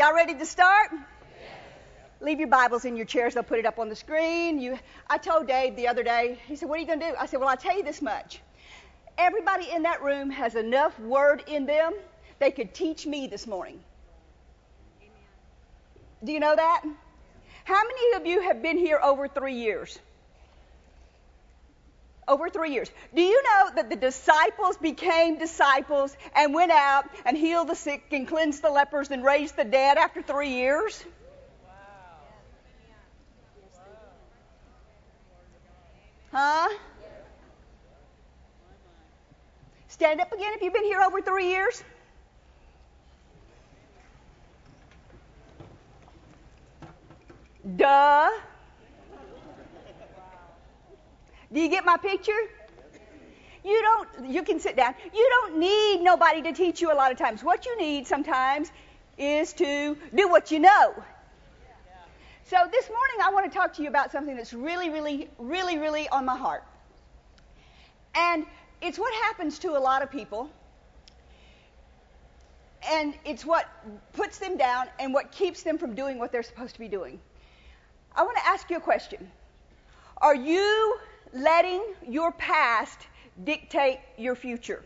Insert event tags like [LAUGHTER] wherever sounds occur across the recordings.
Y'all ready to start? Leave your Bibles in your chairs. They'll put it up on the screen. You, I told Dave the other day, he said, What are you going to do? I said, Well, I'll tell you this much. Everybody in that room has enough word in them they could teach me this morning. Do you know that? How many of you have been here over three years? Over three years. Do you know that the disciples became disciples and went out and healed the sick and cleansed the lepers and raised the dead after three years? Huh? Stand up again if you've been here over three years. Duh. Do you get my picture? You don't, you can sit down. You don't need nobody to teach you a lot of times. What you need sometimes is to do what you know. So this morning I want to talk to you about something that's really, really, really, really on my heart. And it's what happens to a lot of people. And it's what puts them down and what keeps them from doing what they're supposed to be doing. I want to ask you a question. Are you letting your past dictate your future?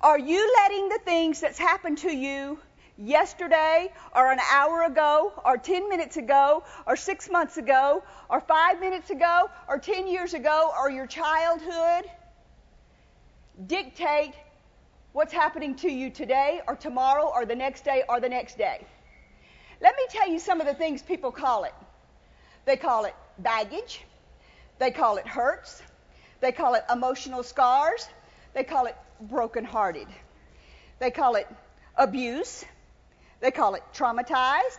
Are you letting the things that's happened to you yesterday or an hour ago or 10 minutes ago or six months ago or five minutes ago or 10 years ago or your childhood dictate what's happening to you today or tomorrow or the next day or the next day? Let me tell you some of the things people call it. They call it baggage. They call it hurts. They call it emotional scars. They call it brokenhearted. They call it abuse. They call it traumatized.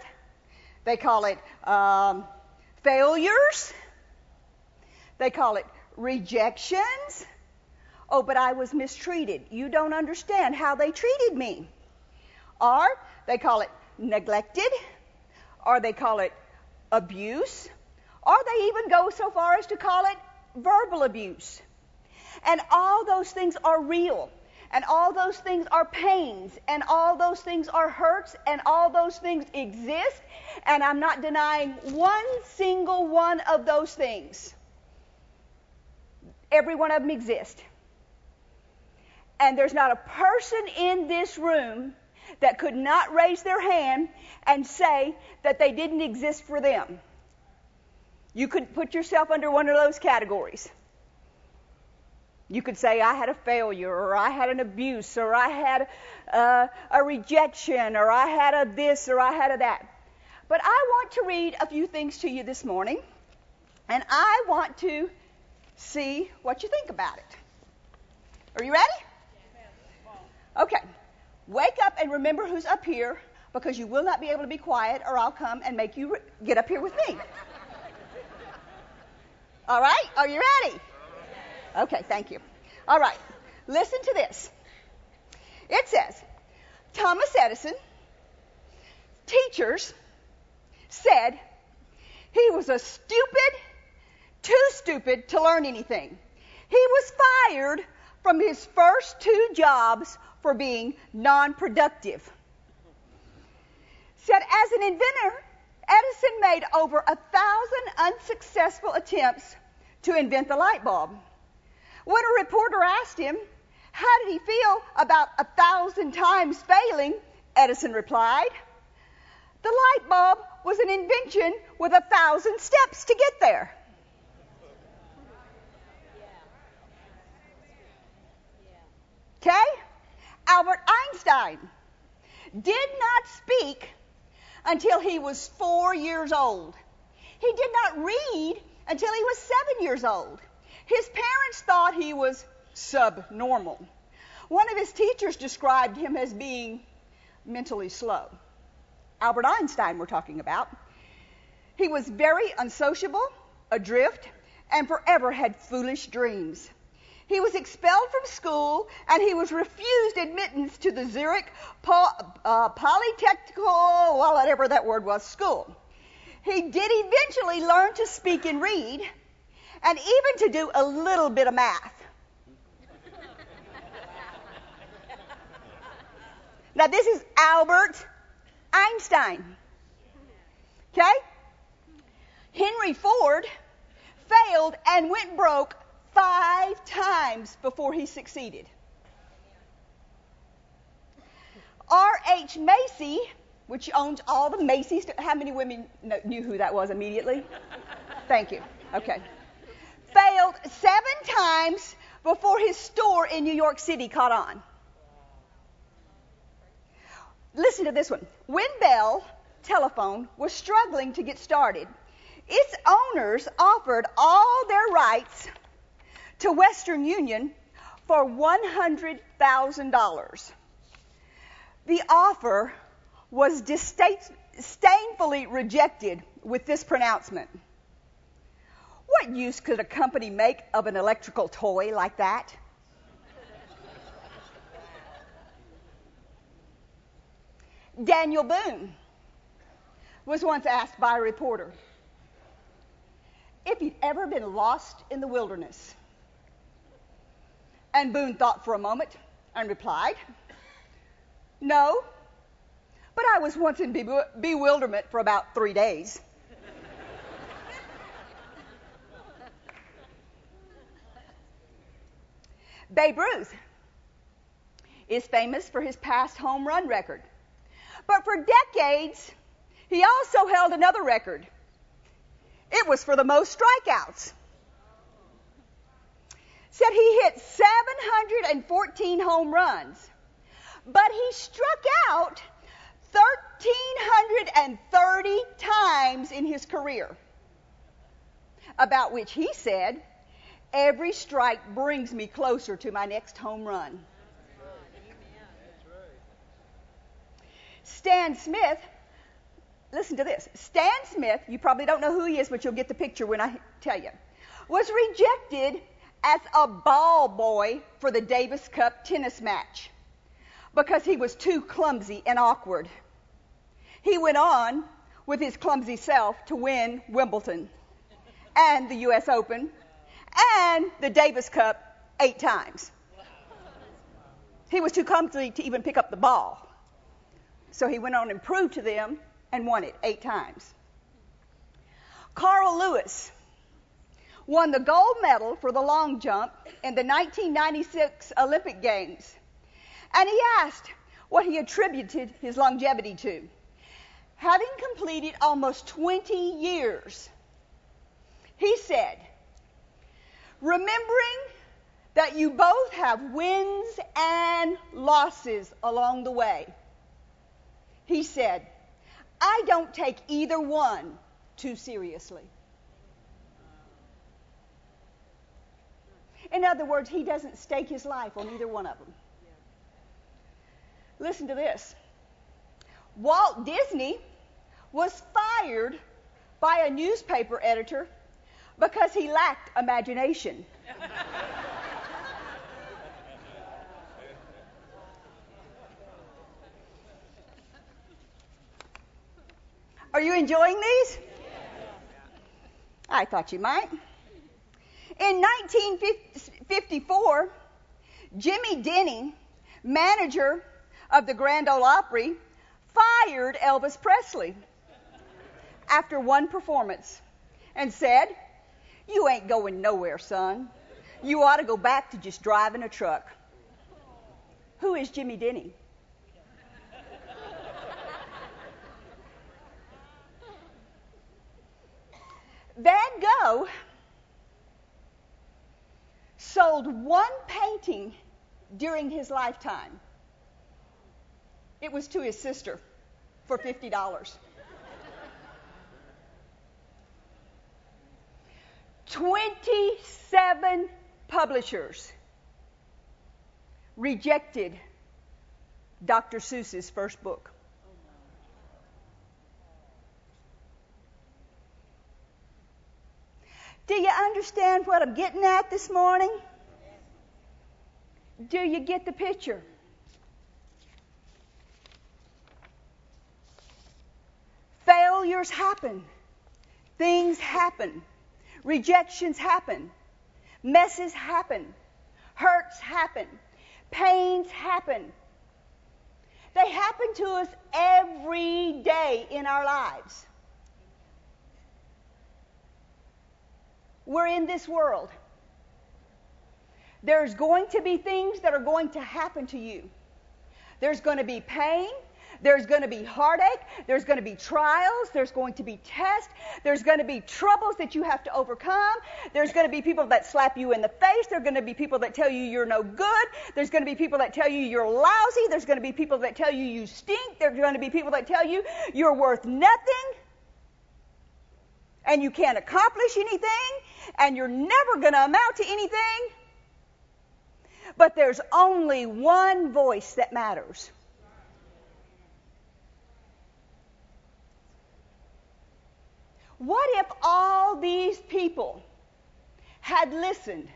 They call it um, failures. They call it rejections. Oh, but I was mistreated. You don't understand how they treated me. Or they call it neglected, or they call it abuse, or they even go so far as to call it verbal abuse. And all those things are real. And all those things are pains. And all those things are hurts. And all those things exist. And I'm not denying one single one of those things. Every one of them exist. And there's not a person in this room that could not raise their hand and say that they didn't exist for them. You could put yourself under one of those categories. You could say, I had a failure, or I had an abuse, or I had uh, a rejection, or I had a this, or I had a that. But I want to read a few things to you this morning, and I want to see what you think about it. Are you ready? Okay. Wake up and remember who's up here because you will not be able to be quiet or I'll come and make you re- get up here with me. All right? Are you ready? Okay, thank you. All right. Listen to this. It says Thomas Edison, teachers said he was a stupid, too stupid to learn anything. He was fired from his first two jobs for being non productive. Said, as an inventor, Edison made over a thousand unsuccessful attempts to invent the light bulb. When a reporter asked him, How did he feel about a thousand times failing? Edison replied, The light bulb was an invention with a thousand steps to get there. Okay? Albert Einstein did not speak until he was four years old. He did not read until he was seven years old. His parents thought he was subnormal. One of his teachers described him as being mentally slow. Albert Einstein, we're talking about. He was very unsociable, adrift, and forever had foolish dreams. He was expelled from school and he was refused admittance to the Zurich uh, Polytechnical, well, whatever that word was, school. He did eventually learn to speak and read and even to do a little bit of math. Now, this is Albert Einstein. Okay? Henry Ford failed and went broke five times before he succeeded. R.H. Macy, which owns all the Macy's, how many women knew who that was immediately? Thank you. Okay. Failed seven times before his store in New York City caught on. Listen to this one. When Bell Telephone was struggling to get started, its owners offered all their rights to Western Union for $100,000. The offer was disdainfully rejected with this pronouncement. What use could a company make of an electrical toy like that? Daniel Boone was once asked by a reporter if he'd ever been lost in the wilderness. And Boone thought for a moment and replied, No, but I was once in bewilderment for about three days. [LAUGHS] Babe Ruth is famous for his past home run record. But for decades, he also held another record. It was for the most strikeouts. Said he hit 714 home runs, but he struck out 1,330 times in his career. About which he said, Every strike brings me closer to my next home run. Stan Smith, listen to this. Stan Smith, you probably don't know who he is, but you'll get the picture when I tell you, was rejected as a ball boy for the Davis Cup tennis match because he was too clumsy and awkward. He went on with his clumsy self to win Wimbledon and the U.S. Open and the Davis Cup eight times. He was too clumsy to even pick up the ball. So he went on and proved to them and won it eight times. Carl Lewis won the gold medal for the long jump in the 1996 Olympic Games. And he asked what he attributed his longevity to. Having completed almost 20 years, he said, remembering that you both have wins and losses along the way. He said, I don't take either one too seriously. In other words, he doesn't stake his life on either one of them. Listen to this Walt Disney was fired by a newspaper editor because he lacked imagination. Are you enjoying these? I thought you might. In 1954, Jimmy Denny, manager of the Grand Ole Opry, fired Elvis Presley after one performance and said, You ain't going nowhere, son. You ought to go back to just driving a truck. Who is Jimmy Denny? Van Gogh sold one painting during his lifetime. It was to his sister for $50. 27 publishers rejected Dr. Seuss's first book. Do you understand what I'm getting at this morning? Do you get the picture? Failures happen. Things happen. Rejections happen. Messes happen. Hurts happen. Pains happen. They happen to us every day in our lives. We're in this world. There's going to be things that are going to happen to you. There's going to be pain. There's going to be heartache. There's going to be trials. There's going to be tests. There's going to be troubles that you have to overcome. There's going to be people that slap you in the face. There's going to be people that tell you you're no good. There's going to be people that tell you you're lousy. There's going to be people that tell you you stink. There's going to be people that tell you you're worth nothing and you can't accomplish anything and you're never going to amount to anything. But there's only one voice that matters. What if all these people had listened?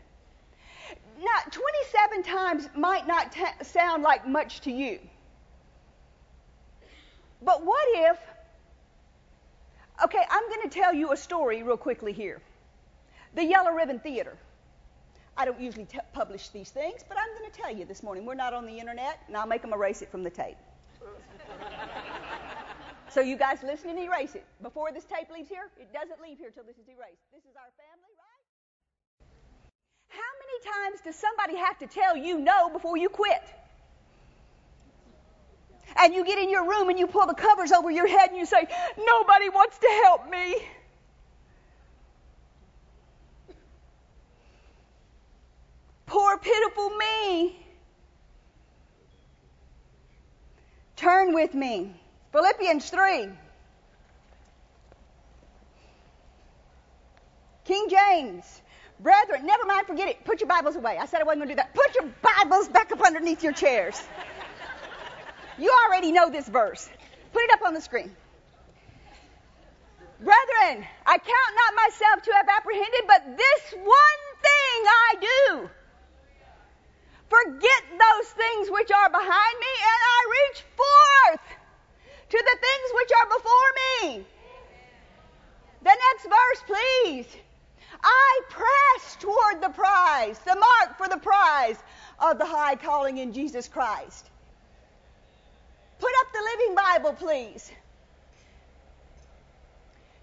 Now, 27 times might not t- sound like much to you. But what if, okay, I'm going to tell you a story real quickly here. The Yellow Ribbon Theater. I don't usually t- publish these things, but I'm going to tell you this morning. We're not on the internet, and I'll make them erase it from the tape. So you guys listen and erase it. Before this tape leaves here, it doesn't leave here till this is erased. This is our family, right? How many times does somebody have to tell you no before you quit? And you get in your room and you pull the covers over your head and you say, Nobody wants to help me. Poor, pitiful me. Turn with me Philippians 3. King James. Brethren, never mind, forget it. Put your Bibles away. I said I wasn't going to do that. Put your Bibles back up underneath your chairs. You already know this verse. Put it up on the screen. Brethren, I count not myself to have apprehended, but this one thing I do. Forget those things which are behind me, and I reach forth to the things which are before me. The next verse, please. I press toward the prize, the mark for the prize of the high calling in Jesus Christ. Put up the Living Bible, please.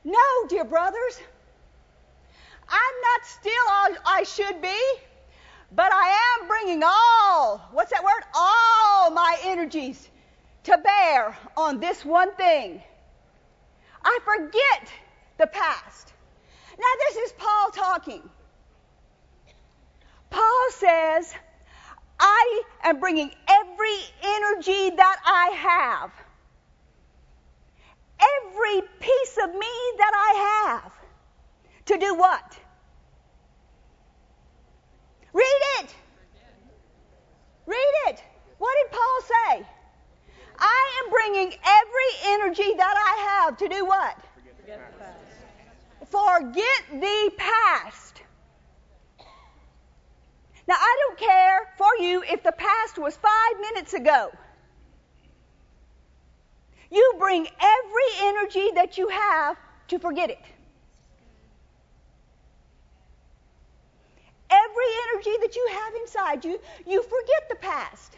No, dear brothers, I'm not still all I should be, but I am bringing all, what's that word? All my energies to bear on this one thing. I forget the past. Now, this is Paul talking. Paul says, I am bringing every energy that I have, every piece of me that I have, to do what? Read it. Read it. What did Paul say? I am bringing every energy that I have to do what? Forget the past. Forget the past. Now, I don't care for you if the past was five minutes ago. You bring every energy that you have to forget it. Every energy that you have inside you, you forget the past.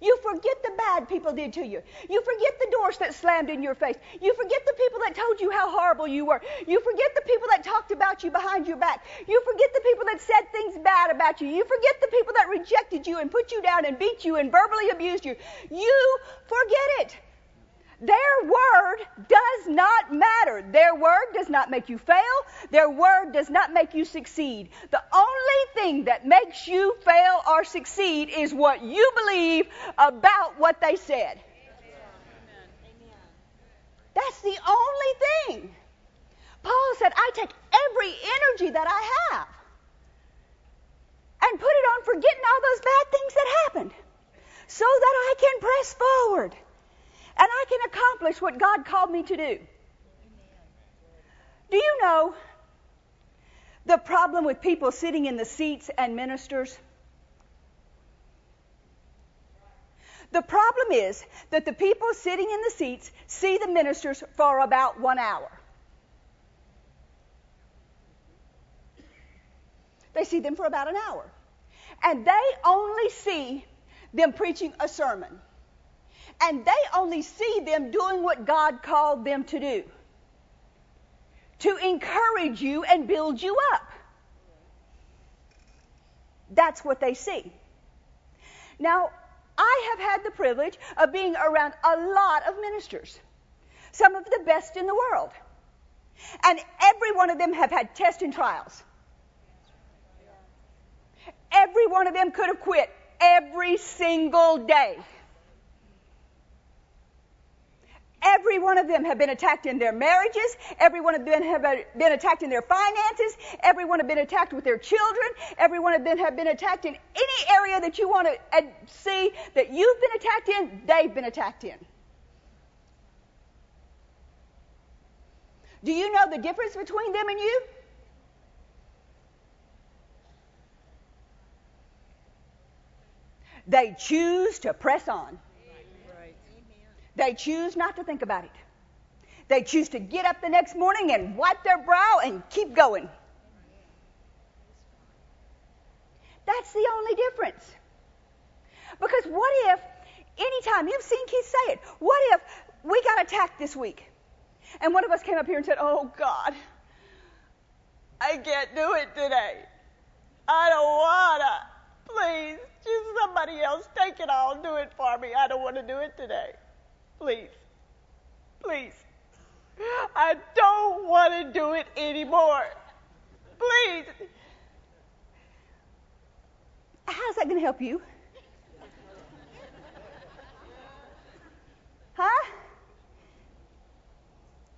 You forget the bad people did to you. You forget the doors that slammed in your face. You forget the people that told you how horrible you were. You forget the people that talked about you behind your back. You forget the people that said things bad about you. You forget the people that rejected you and put you down and beat you and verbally abused you. You forget it. Their word does not matter. Their word does not make you fail. Their word does not make you succeed. The only thing that makes you fail or succeed is what you believe about what they said. That's the only thing. Paul said, I take every energy that I have and put it on forgetting all those bad things that happened so that I can press forward I can accomplish what God called me to do. Do you know the problem with people sitting in the seats and ministers? The problem is that the people sitting in the seats see the ministers for about one hour. They see them for about an hour. And they only see them preaching a sermon. And they only see them doing what God called them to do to encourage you and build you up. That's what they see. Now, I have had the privilege of being around a lot of ministers, some of the best in the world. And every one of them have had tests and trials. Every one of them could have quit every single day. Every one of them have been attacked in their marriages. Every one of them have been attacked in their finances. Every one have been attacked with their children. Every one of them have been attacked in any area that you want to uh, see that you've been attacked in, they've been attacked in. Do you know the difference between them and you? They choose to press on. They choose not to think about it. They choose to get up the next morning and wipe their brow and keep going. That's the only difference. Because what if, anytime, you've seen Keith say it, what if we got attacked this week and one of us came up here and said, Oh God, I can't do it today. I don't wanna. Please, just somebody else take it. I'll do it for me. I don't want to do it today. Please. Please. I don't want to do it anymore. Please. How's that going to help you? Huh?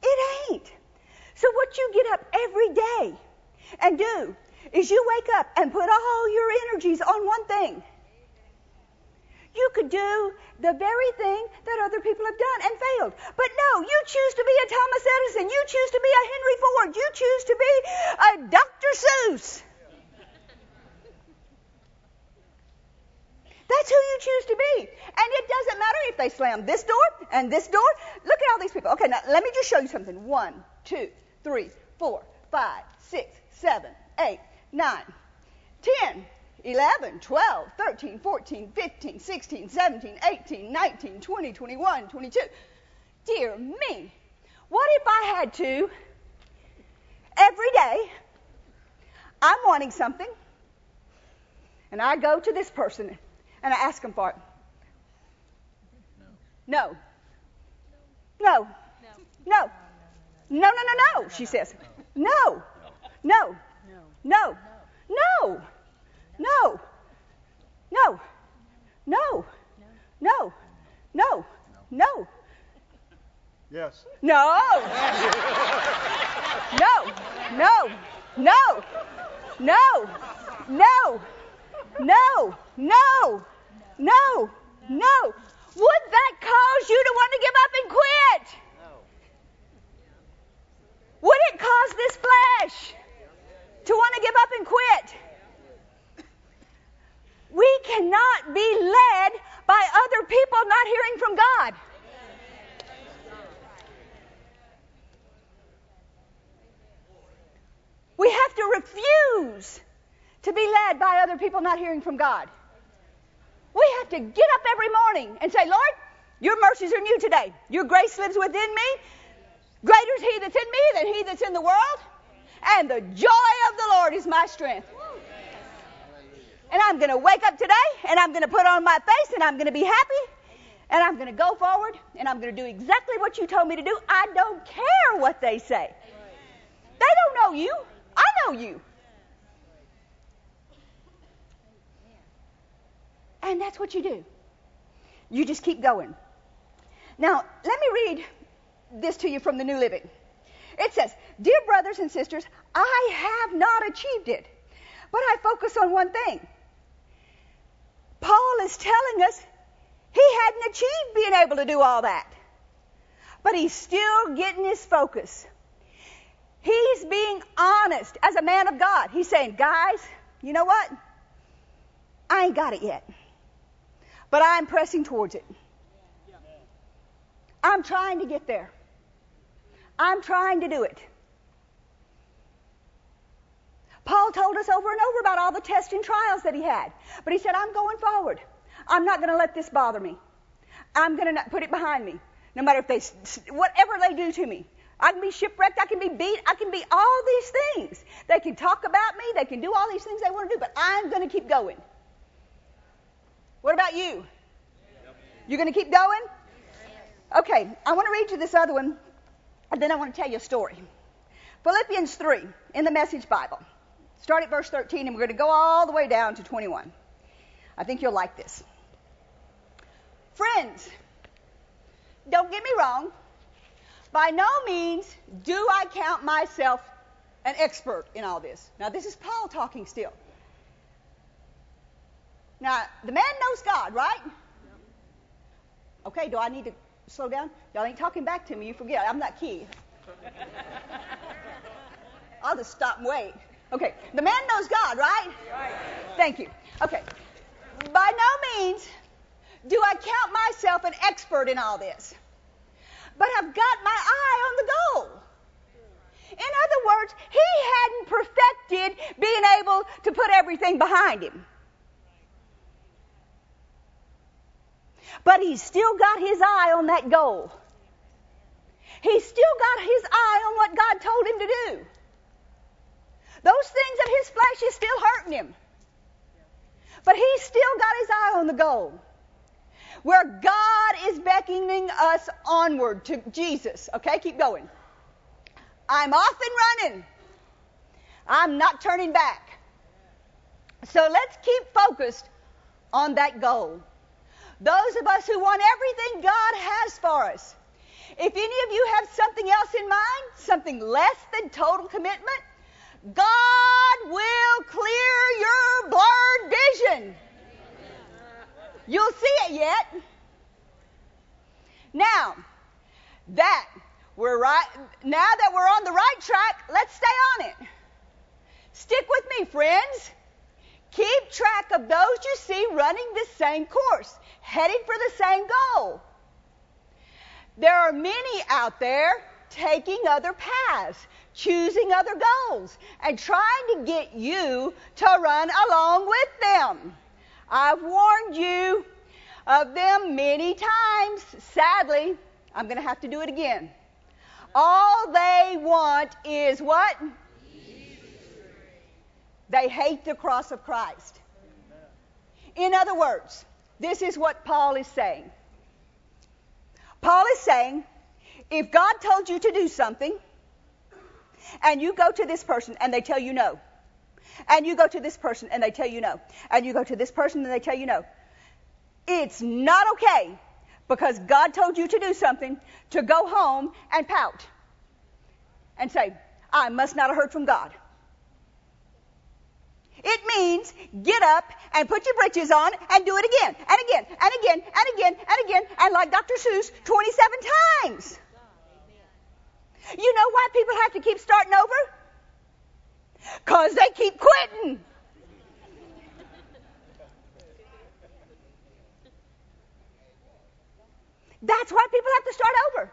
It ain't. So, what you get up every day and do is you wake up and put all your energies on one thing. You could do the very thing that other people have done and failed. But no, you choose to be a Thomas Edison. You choose to be a Henry Ford. You choose to be a Dr. Seuss. That's who you choose to be. And it doesn't matter if they slam this door and this door. Look at all these people. Okay, now let me just show you something. One, two, three, four, five, six, seven, eight, 9, 10, 11, 12, 13, 14, 15, 16, 17, 18, 19, 20, 21, 22. Dear me, what if I had to every day, I'm wanting something, and I go to this person and I ask them for it? No. No. No. No, no, no, no, no, no, she says. No. No. No. No. No. No. No. No. No. No. Yes. No. No. No. No. No. No. No. No. No. No. Would that cause you to want to give up and quit? Would it cause this flesh to want to give up and quit. We cannot be led by other people not hearing from God. We have to refuse to be led by other people not hearing from God. We have to get up every morning and say, Lord, your mercies are new today. Your grace lives within me. Greater is he that's in me than he that's in the world and the joy of the Lord is my strength. And I'm going to wake up today and I'm going to put on my face and I'm going to be happy and I'm going to go forward and I'm going to do exactly what you told me to do. I don't care what they say. They don't know you. I know you. And that's what you do. You just keep going. Now, let me read this to you from the New Living. It says, Dear brothers and sisters, I have not achieved it, but I focus on one thing. Paul is telling us he hadn't achieved being able to do all that, but he's still getting his focus. He's being honest as a man of God. He's saying, guys, you know what? I ain't got it yet, but I'm pressing towards it. I'm trying to get there. I'm trying to do it. Paul told us over and over about all the tests and trials that he had. But he said, I'm going forward. I'm not going to let this bother me. I'm going to put it behind me. No matter if they, whatever they do to me. I can be shipwrecked. I can be beat. I can be all these things. They can talk about me. They can do all these things they want to do, but I'm going to keep going. What about you? You're going to keep going? Okay, I want to read you this other one, and then I want to tell you a story. Philippians 3 in the Message Bible. Start at verse 13, and we're going to go all the way down to 21. I think you'll like this. Friends, don't get me wrong. By no means do I count myself an expert in all this. Now, this is Paul talking still. Now, the man knows God, right? Okay, do I need to slow down? Y'all ain't talking back to me. You forget. I'm not Keith. I'll just stop and wait. Okay, the man knows God, right? Right. Thank you. Okay. By no means do I count myself an expert in all this, but I've got my eye on the goal. In other words, he hadn't perfected being able to put everything behind him. But he's still got his eye on that goal. He's still got his eye on what God told him to do. Those things of his flesh is still hurting him. But he's still got his eye on the goal. Where God is beckoning us onward to Jesus. Okay, keep going. I'm off and running. I'm not turning back. So let's keep focused on that goal. Those of us who want everything God has for us. If any of you have something else in mind, something less than total commitment, God will clear your blurred vision. You'll see it yet. Now, that we're right now that we're on the right track, let's stay on it. Stick with me, friends. Keep track of those you see running the same course, heading for the same goal. There are many out there taking other paths, choosing other goals, and trying to get you to run along with them. I've warned you of them many times. Sadly, I'm going to have to do it again. All they want is what? They hate the cross of Christ. In other words, this is what Paul is saying. Paul is saying, if God told you to do something, and you go to this person and they tell you no, and you go to this person and they tell you no, and you go to this person and they tell you no, it's not okay because God told you to do something to go home and pout and say, I must not have heard from God. It means get up and put your britches on and do it again and again and again and again and again and like Dr. Seuss 27 times. You know why people have to keep starting over? Because they keep quitting. That's why people have to start over.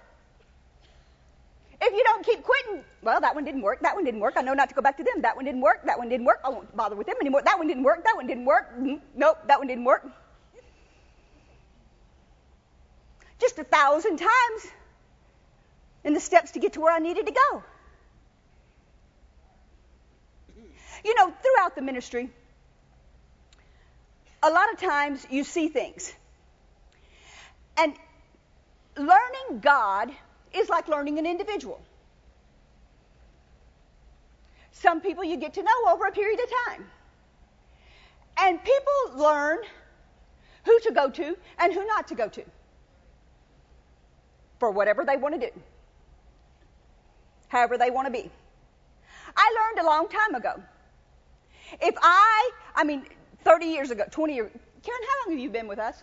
If you don't keep quitting, well, that one didn't work. That one didn't work. I know not to go back to them. That one didn't work. That one didn't work. I won't bother with them anymore. That one didn't work. That one didn't work. Mm-hmm. Nope, that one didn't work. Just a thousand times in the steps to get to where I needed to go. You know, throughout the ministry, a lot of times you see things. And learning God is like learning an individual. Some people you get to know over a period of time. And people learn who to go to and who not to go to for whatever they want to do, however they want to be. I learned a long time ago. If I, I mean, 30 years ago, 20 years, Karen, how long have you been with us?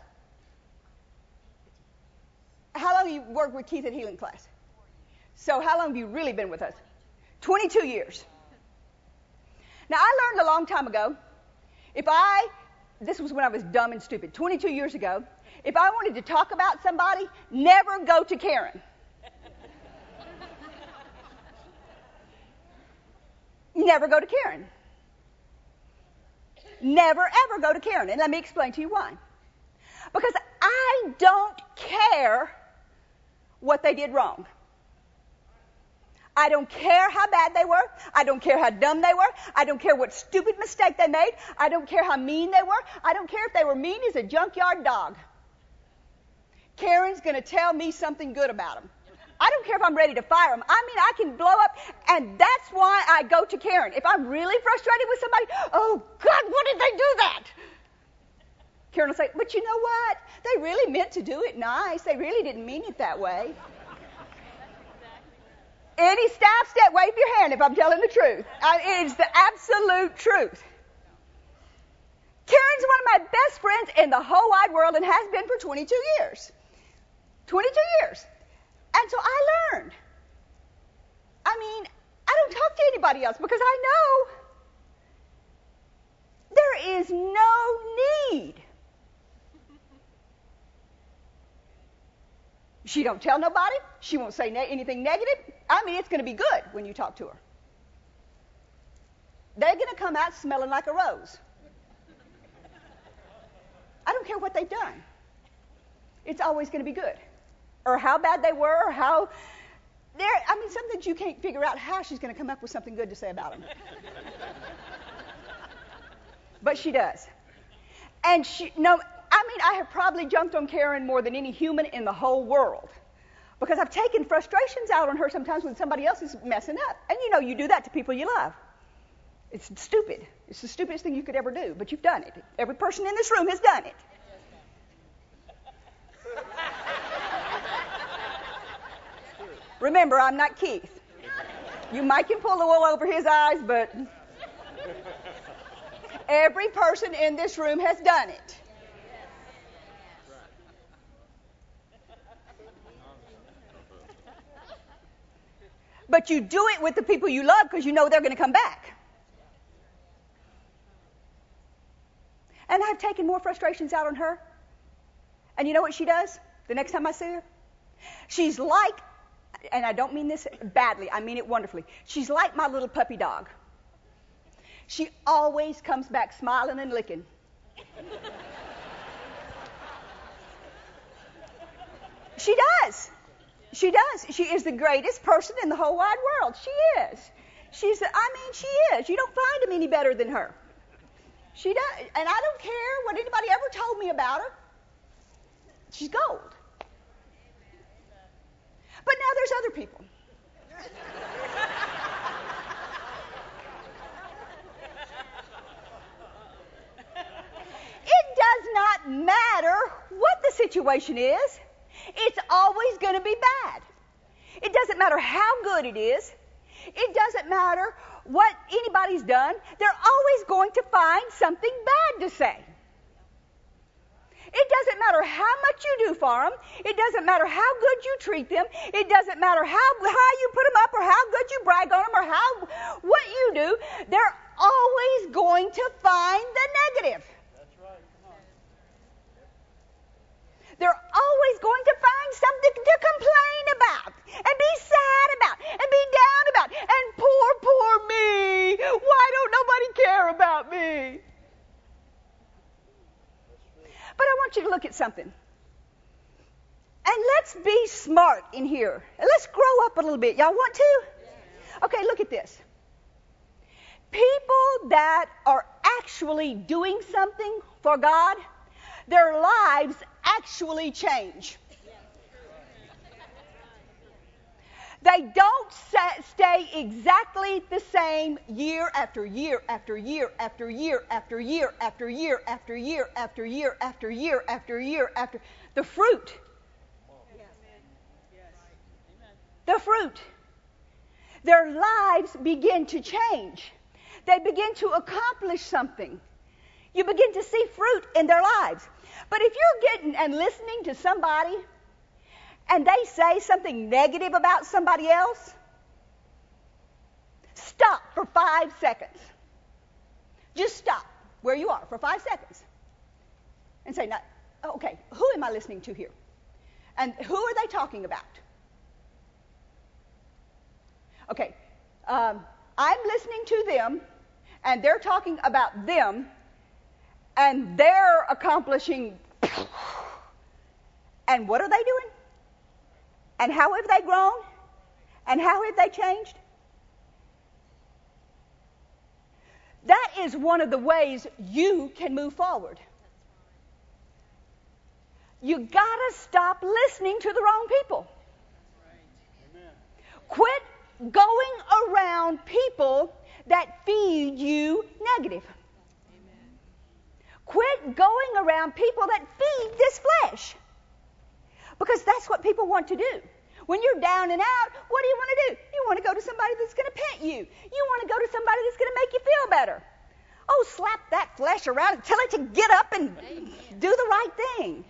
How long have you worked with Keith at Healing Class? So how long have you really been with us? 22 years. Now I learned a long time ago, if I, this was when I was dumb and stupid, 22 years ago, if I wanted to talk about somebody, never go to Karen. Never go to Karen. Never ever go to Karen. And let me explain to you why. Because I don't care what they did wrong. I don't care how bad they were. I don't care how dumb they were. I don't care what stupid mistake they made. I don't care how mean they were. I don't care if they were mean as a junkyard dog. Karen's going to tell me something good about them. I don't care if I'm ready to fire them. I mean, I can blow up, and that's why I go to Karen. If I'm really frustrated with somebody, oh God, what did they do that? Karen will say, but you know what? They really meant to do it nice. They really didn't mean it that way. Any staff step, wave your hand if I'm telling the truth. I, it is the absolute truth. Karen's one of my best friends in the whole wide world and has been for 22 years. 22 years. And so I learned. I mean, I don't else because I know there is no need. She don't tell nobody. She won't say ne- anything negative. I mean, it's going to be good when you talk to her. They're going to come out smelling like a rose. I don't care what they've done. It's always going to be good. Or how bad they were, or how. There, I mean, sometimes you can't figure out how she's going to come up with something good to say about them. but she does. And she, no, I mean, I have probably jumped on Karen more than any human in the whole world. Because I've taken frustrations out on her sometimes when somebody else is messing up. And you know, you do that to people you love. It's stupid. It's the stupidest thing you could ever do, but you've done it. Every person in this room has done it. Remember, I'm not Keith. You might can pull the wool over his eyes, but every person in this room has done it. But you do it with the people you love because you know they're going to come back. And I've taken more frustrations out on her. And you know what she does the next time I see her? She's like, and I don't mean this badly, I mean it wonderfully. She's like my little puppy dog. She always comes back smiling and licking. she does. She does. She is the greatest person in the whole wide world. She is. She's, I mean, she is. You don't find him any better than her. She does. And I don't care what anybody ever told me about her. She's gold. But now there's other people. it does not matter what the situation is it's always going to be bad. It doesn't matter how good it is. It doesn't matter what anybody's done. They're always going to find something bad to say. It doesn't matter how much you do for them. It doesn't matter how good you treat them. It doesn't matter how high you put them up or how good you brag on them or how what you do. They're always going to find the negative. That's right. Come on. They're always going to find something to complain about and be sad about and be down about. And poor, poor me. Why don't nobody care about me? But I want you to look at something. And let's be smart in here. Let's grow up a little bit. Y'all want to? Okay, look at this. People that are actually doing something for God, their lives actually change. They don't stay exactly the same year after year after year after year after year after year after year after year after year after year after the fruit. The fruit. Their lives begin to change. They begin to accomplish something. You begin to see fruit in their lives. But if you're getting and listening to somebody and they say something negative about somebody else, stop for five seconds. Just stop where you are for five seconds and say, okay, who am I listening to here? And who are they talking about? Okay, um, I'm listening to them, and they're talking about them, and they're accomplishing And what are they doing? And how have they grown? And how have they changed? That is one of the ways you can move forward. You gotta stop listening to the wrong people. Quit going around people that feed you negative. Quit going around people that feed this flesh. Because that's what people want to do. When you're down and out, what do you want to do? You want to go to somebody that's going to pet you. You want to go to somebody that's going to make you feel better. Oh, slap that flesh around and tell it to get up and Amen. do the right thing.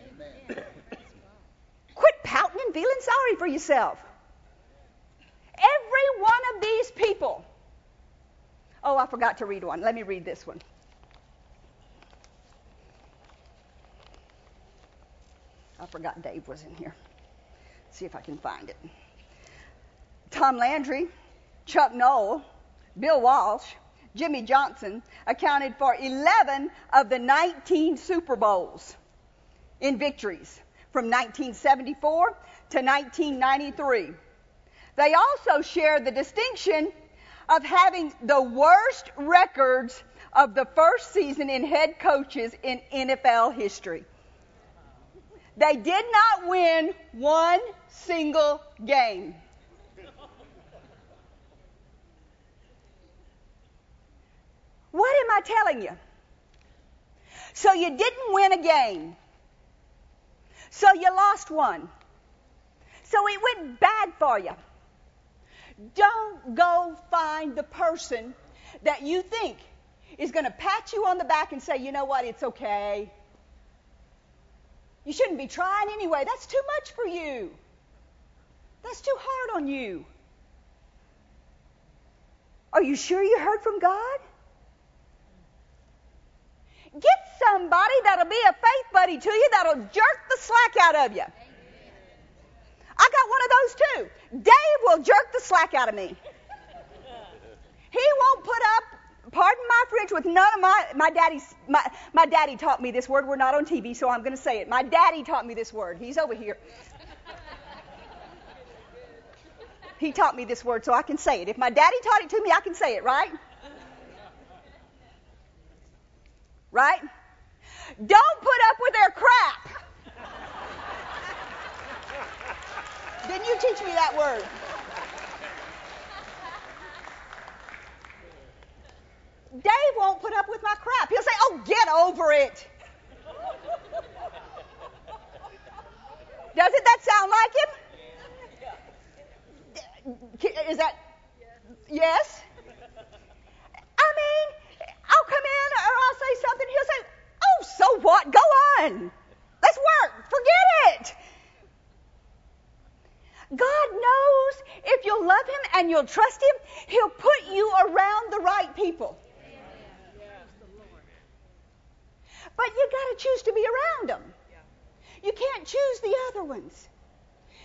Quit pouting and feeling sorry for yourself. Every one of these people. Oh, I forgot to read one. Let me read this one. I forgot Dave was in here. Let's see if I can find it. Tom Landry, Chuck Noll, Bill Walsh, Jimmy Johnson accounted for 11 of the 19 Super Bowls in victories from 1974 to 1993. They also share the distinction of having the worst records of the first season in head coaches in NFL history. They did not win one single game. What am I telling you? So you didn't win a game. So you lost one. So it went bad for you. Don't go find the person that you think is going to pat you on the back and say, you know what, it's okay. You shouldn't be trying anyway. That's too much for you. That's too hard on you. Are you sure you heard from God? Get somebody that'll be a faith buddy to you that'll jerk the slack out of you. I got one of those too. Dave will jerk the slack out of me. He won't put up, pardon my French, with none of my, my daddy's, my, my daddy taught me this word. We're not on TV, so I'm going to say it. My daddy taught me this word. He's over here. He taught me this word, so I can say it. If my daddy taught it to me, I can say it, right? Right? Don't put up with their crap. Didn't you teach me that word? Dave won't put up with my crap. He'll say, Oh, get over it. Doesn't that sound like him? Is that? Yes? I mean, I'll come in or I'll say something. He'll say, Oh, so what? Go on. Let's work. Forget it. God knows if you'll love Him and you'll trust Him, He'll put you around the right people. But you got to choose to be around them. You can't choose the other ones.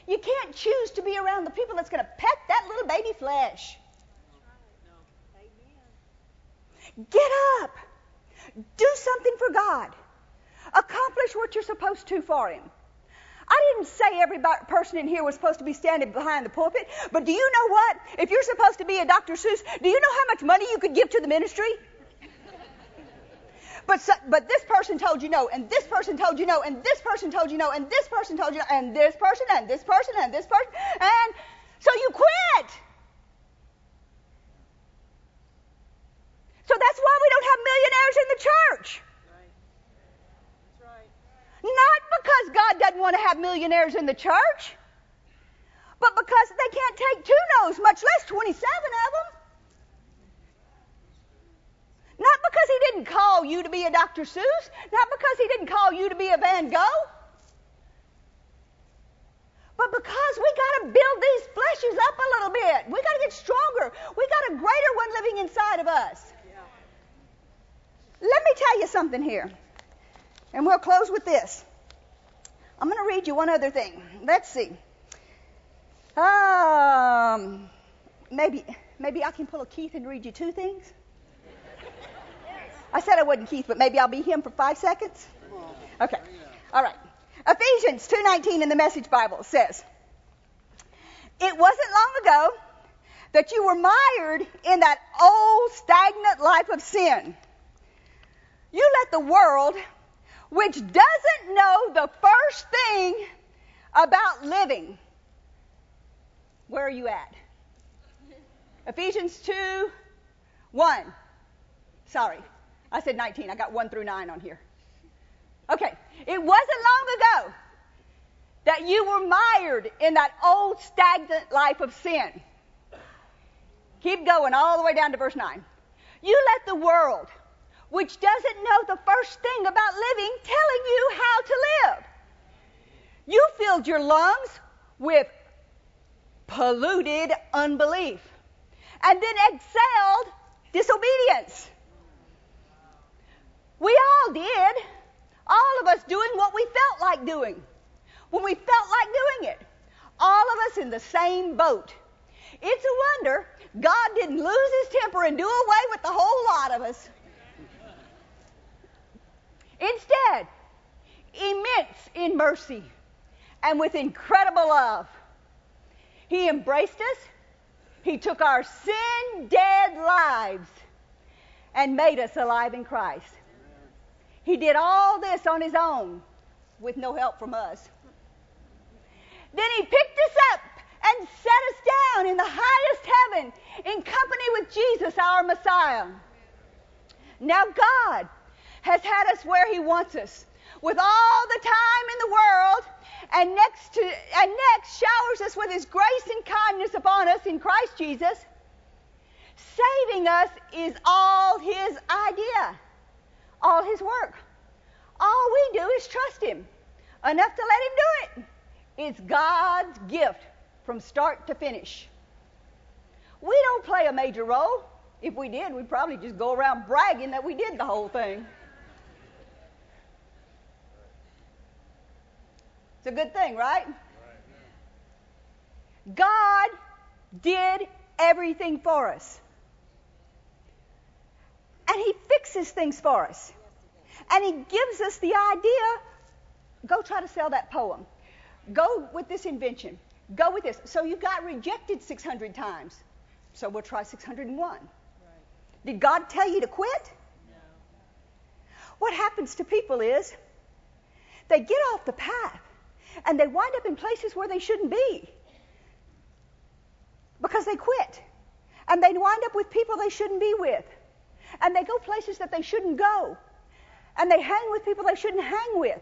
You can't choose to be around the people that's going to pet that little baby flesh. Get up. Do something for God. Accomplish what you're supposed to for Him. I didn't say every person in here was supposed to be standing behind the pulpit, but do you know what? If you're supposed to be a Dr. Seuss, do you know how much money you could give to the ministry? But, but this person told you no, and this person told you no, and this person told you no, and this person told you no, and this person, and this person, and this person, and so you quit. So that's why we don't have millionaires in the church. Not because God doesn't want to have millionaires in the church, but because they can't take two no's, much less 27 of them. Not because he didn't call you to be a Dr. Seuss, not because he didn't call you to be a Van Gogh, but because we got to build these fleshes up a little bit. We got to get stronger. We got a greater one living inside of us. Let me tell you something here. And we'll close with this. I'm going to read you one other thing. Let's see. Um, maybe maybe I can pull a Keith and read you two things. I said I wasn't Keith, but maybe I'll be him for five seconds. Okay. All right. Ephesians 2:19 in the Message Bible says, "It wasn't long ago that you were mired in that old stagnant life of sin. You let the world, which doesn't know the first thing about living, where are you at? Ephesians 2 1. Sorry, I said 19. I got 1 through 9 on here. Okay, it wasn't long ago that you were mired in that old stagnant life of sin. Keep going all the way down to verse 9. You let the world, which doesn't know the first thing about living, telling you how to live. You filled your lungs with polluted unbelief and then exhaled disobedience. We all did. All of us doing what we felt like doing when we felt like doing it. All of us in the same boat. It's a wonder God didn't lose his temper and do away with the whole lot of us. Instead, immense in mercy and with incredible love, he embraced us. He took our sin dead lives and made us alive in Christ. He did all this on his own with no help from us. Then he picked us up and set us down in the highest heaven in company with Jesus, our Messiah. Now, God has had us where He wants us with all the time in the world, and next, to, and next showers us with His grace and kindness upon us in Christ Jesus. Saving us is all His idea, all His work. All we do is trust Him enough to let Him do it. It's God's gift from start to finish. We don't play a major role. If we did, we'd probably just go around bragging that we did the whole thing. It's a good thing, right? God did everything for us. And He fixes things for us. And He gives us the idea go try to sell that poem. Go with this invention. Go with this. So you got rejected 600 times. So we'll try 601. Right. Did God tell you to quit? No. What happens to people is they get off the path and they wind up in places where they shouldn't be because they quit. And they wind up with people they shouldn't be with. And they go places that they shouldn't go. And they hang with people they shouldn't hang with.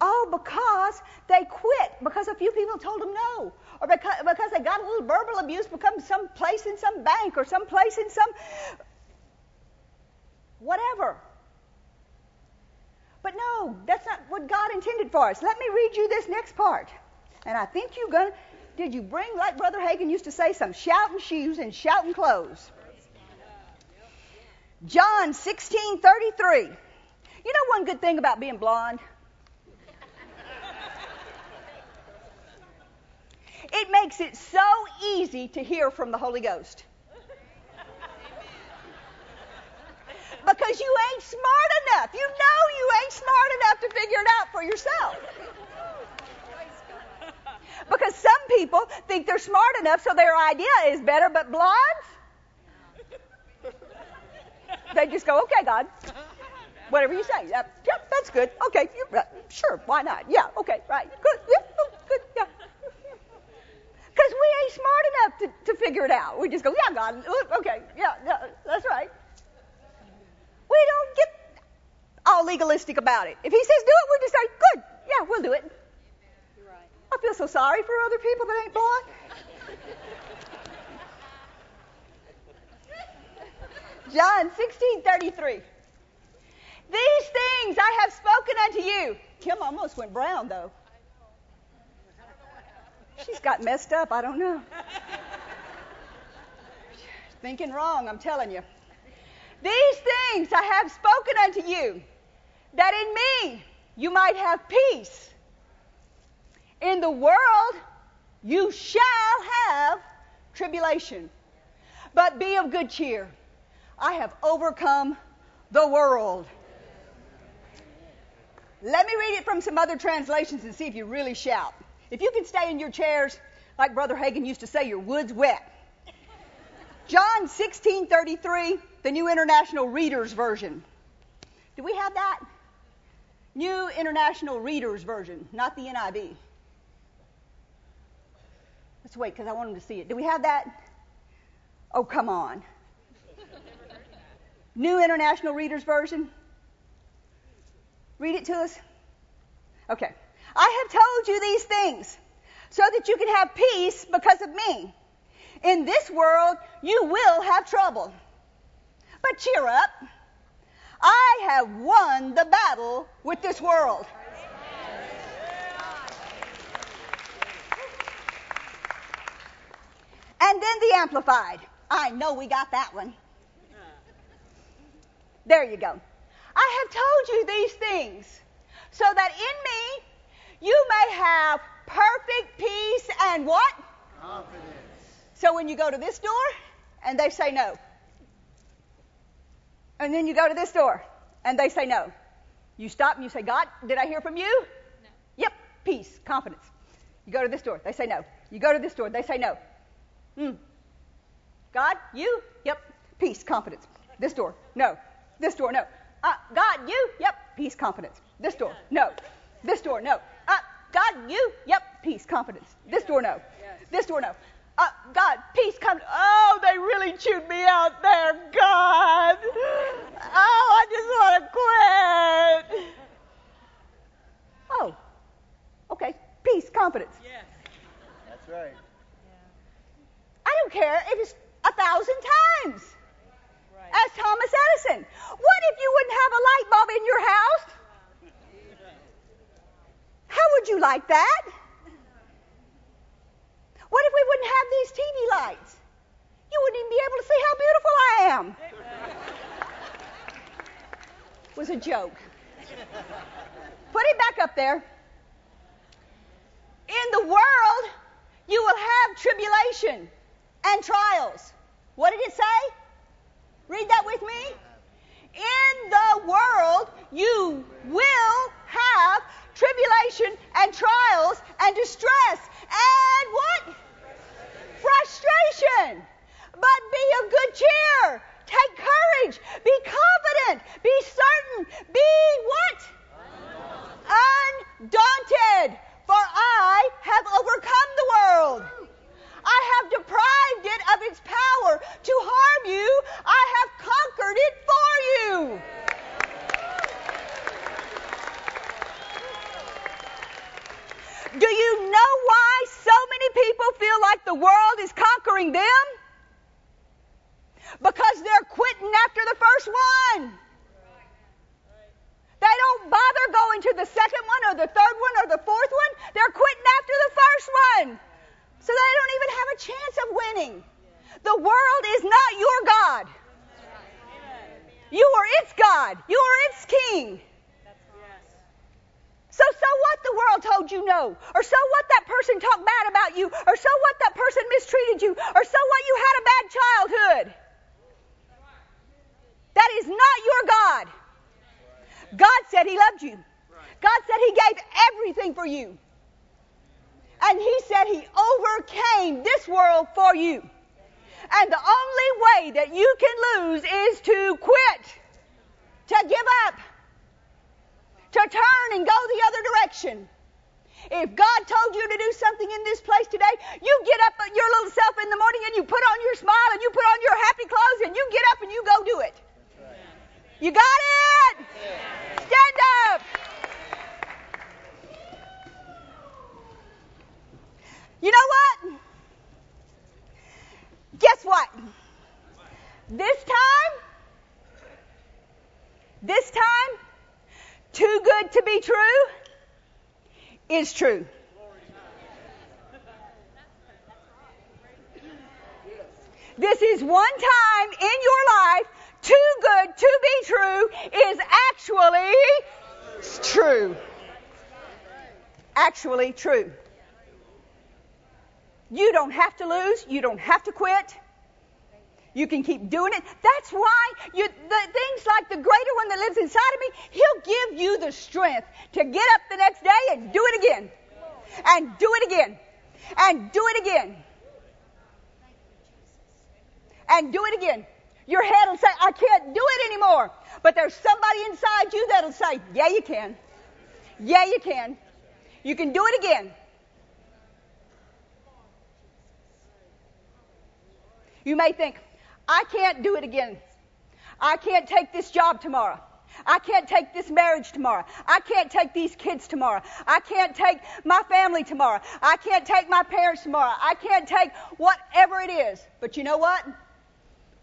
All because they quit because a few people told them no, or because, because they got a little verbal abuse because some place in some bank or some place in some whatever. But no, that's not what God intended for us. Let me read you this next part. And I think you're going to, did you bring, like Brother Hagin used to say, some shouting shoes and shouting clothes? John 16 33. You know one good thing about being blonde? It makes it so easy to hear from the Holy Ghost. Because you ain't smart enough. You know you ain't smart enough to figure it out for yourself. Because some people think they're smart enough so their idea is better, but blondes, they just go, okay, God, whatever you say. Yep, yep that's good. Okay, you, uh, sure, why not? Yeah, okay, right, good, yeah, oh, good, yeah. Because we ain't smart enough to, to figure it out. We just go, yeah, God, okay, yeah, yeah, that's right. We don't get all legalistic about it. If He says do it, we just say, good, yeah, we'll do it. I feel so sorry for other people that ain't blind. John 16:33. These things I have spoken unto you. Kim almost went brown though. She's got messed up. I don't know. Thinking wrong, I'm telling you. These things I have spoken unto you, that in me you might have peace. In the world you shall have tribulation. But be of good cheer. I have overcome the world. Let me read it from some other translations and see if you really shout. If you can stay in your chairs, like Brother Hagin used to say, your wood's wet. John 16:33, the New International Reader's Version. Do we have that? New International Reader's Version, not the NIV. Let's wait because I want them to see it. Do we have that? Oh, come on. New International Reader's Version. Read it to us. Okay. I have told you these things so that you can have peace because of me. In this world, you will have trouble. But cheer up. I have won the battle with this world. And then the Amplified. I know we got that one. There you go. I have told you these things so that in me you may have perfect peace and what? Confidence. So when you go to this door and they say no, and then you go to this door and they say no, you stop and you say, God, did I hear from you? No. Yep, peace, confidence. You go to this door, they say no. You go to this door, they say no. Hmm. God, you? Yep, peace, confidence. This door, no. This door, no. Uh, God, you? Yep, peace, confidence. This door, no. This door, no. Uh, God, you? Yep, peace, confidence. This door, no. This door, no. Uh, God, peace, come. Oh, they really chewed me out there, God. Oh, I just want to quit. Oh, okay. Peace, confidence. Yes. That's right. I don't care if it's a thousand times. As Thomas Edison. What if you wouldn't have a light bulb in your house? How would you like that? What if we wouldn't have these TV lights? You wouldn't even be able to see how beautiful I am. It was a joke. Put it back up there. In the world, you will have tribulation and trials. What did it say? Read that with me. In the world, you will have tribulation and trials and distress and what? Frustration. But be of good cheer. Take courage. Be confident. Be certain. Be what? Undaunted. For I have overcome the world. I have deprived it of its power to harm you. I have conquered it for you. Do you know why so many people feel like the world is conquering them? Because they're quitting after the first one. They don't bother going to the second one or the third one or the fourth one. They're quitting after the first one. So they don't even have a The world is not your God. You are its God. You are its king. So, so what the world told you no? Or so what that person talked bad about you? Or so what that person mistreated you? Or so what you had a bad childhood? That is not your God. God said He loved you. God said He gave everything for you. And He said He overcame this world for you. And the only way that you can lose is to quit, to give up, to turn and go the other direction. If God told you to do something in this place today, you get up your little self in the morning and you put on your smile and you put on your happy clothes and you get up and you go do it. You got it? Stand up. You know what? Guess what? This time, this time, too good to be true is true. This is one time in your life, too good to be true is actually true. Actually true. You don't have to lose. You don't have to quit. You can keep doing it. That's why you, the things like the greater one that lives inside of me, he'll give you the strength to get up the next day and do it again. And do it again. And do it again. And do it again. Your head will say, I can't do it anymore. But there's somebody inside you that'll say, Yeah, you can. Yeah, you can. You can do it again. You may think, I can't do it again. I can't take this job tomorrow. I can't take this marriage tomorrow. I can't take these kids tomorrow. I can't take my family tomorrow. I can't take my parents tomorrow. I can't take whatever it is. But you know what?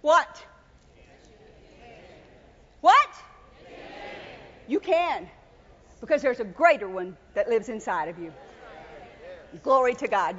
What? What? You can. Because there's a greater one that lives inside of you. Glory to God.